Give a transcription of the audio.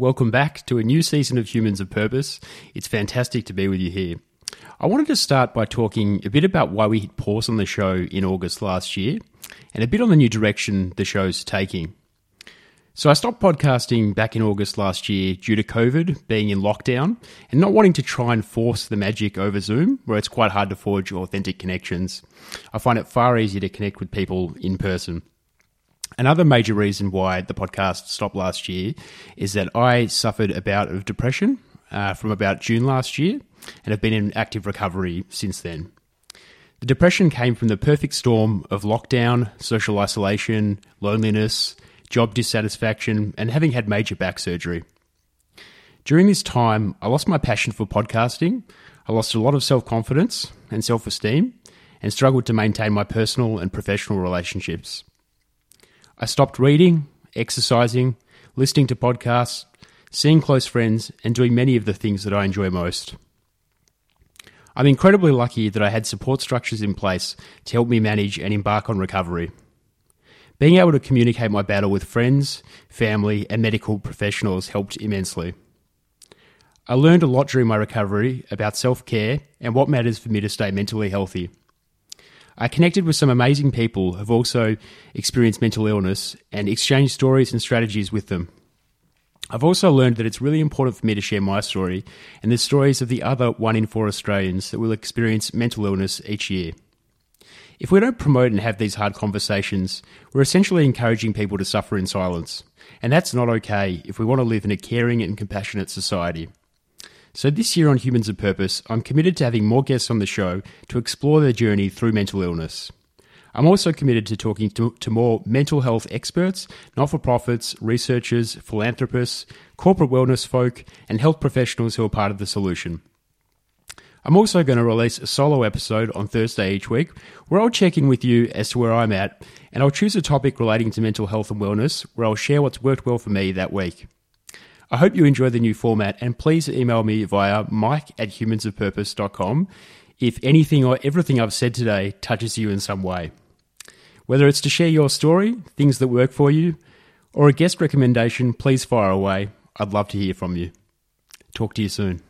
Welcome back to a new season of Humans of Purpose. It's fantastic to be with you here. I wanted to start by talking a bit about why we hit pause on the show in August last year and a bit on the new direction the show's taking. So I stopped podcasting back in August last year due to COVID, being in lockdown, and not wanting to try and force the magic over Zoom, where it's quite hard to forge authentic connections. I find it far easier to connect with people in person. Another major reason why the podcast stopped last year is that I suffered a bout of depression uh, from about June last year and have been in active recovery since then. The depression came from the perfect storm of lockdown, social isolation, loneliness, job dissatisfaction, and having had major back surgery. During this time, I lost my passion for podcasting, I lost a lot of self confidence and self esteem, and struggled to maintain my personal and professional relationships. I stopped reading, exercising, listening to podcasts, seeing close friends, and doing many of the things that I enjoy most. I'm incredibly lucky that I had support structures in place to help me manage and embark on recovery. Being able to communicate my battle with friends, family, and medical professionals helped immensely. I learned a lot during my recovery about self care and what matters for me to stay mentally healthy. I connected with some amazing people who've also experienced mental illness and exchanged stories and strategies with them. I've also learned that it's really important for me to share my story and the stories of the other one in four Australians that will experience mental illness each year. If we don't promote and have these hard conversations, we're essentially encouraging people to suffer in silence. And that's not okay if we want to live in a caring and compassionate society. So, this year on Humans of Purpose, I'm committed to having more guests on the show to explore their journey through mental illness. I'm also committed to talking to, to more mental health experts, not for profits, researchers, philanthropists, corporate wellness folk, and health professionals who are part of the solution. I'm also going to release a solo episode on Thursday each week where I'll check in with you as to where I'm at, and I'll choose a topic relating to mental health and wellness where I'll share what's worked well for me that week. I hope you enjoy the new format and please email me via mike at humansofpurpose.com if anything or everything I've said today touches you in some way. Whether it's to share your story, things that work for you, or a guest recommendation, please fire away. I'd love to hear from you. Talk to you soon.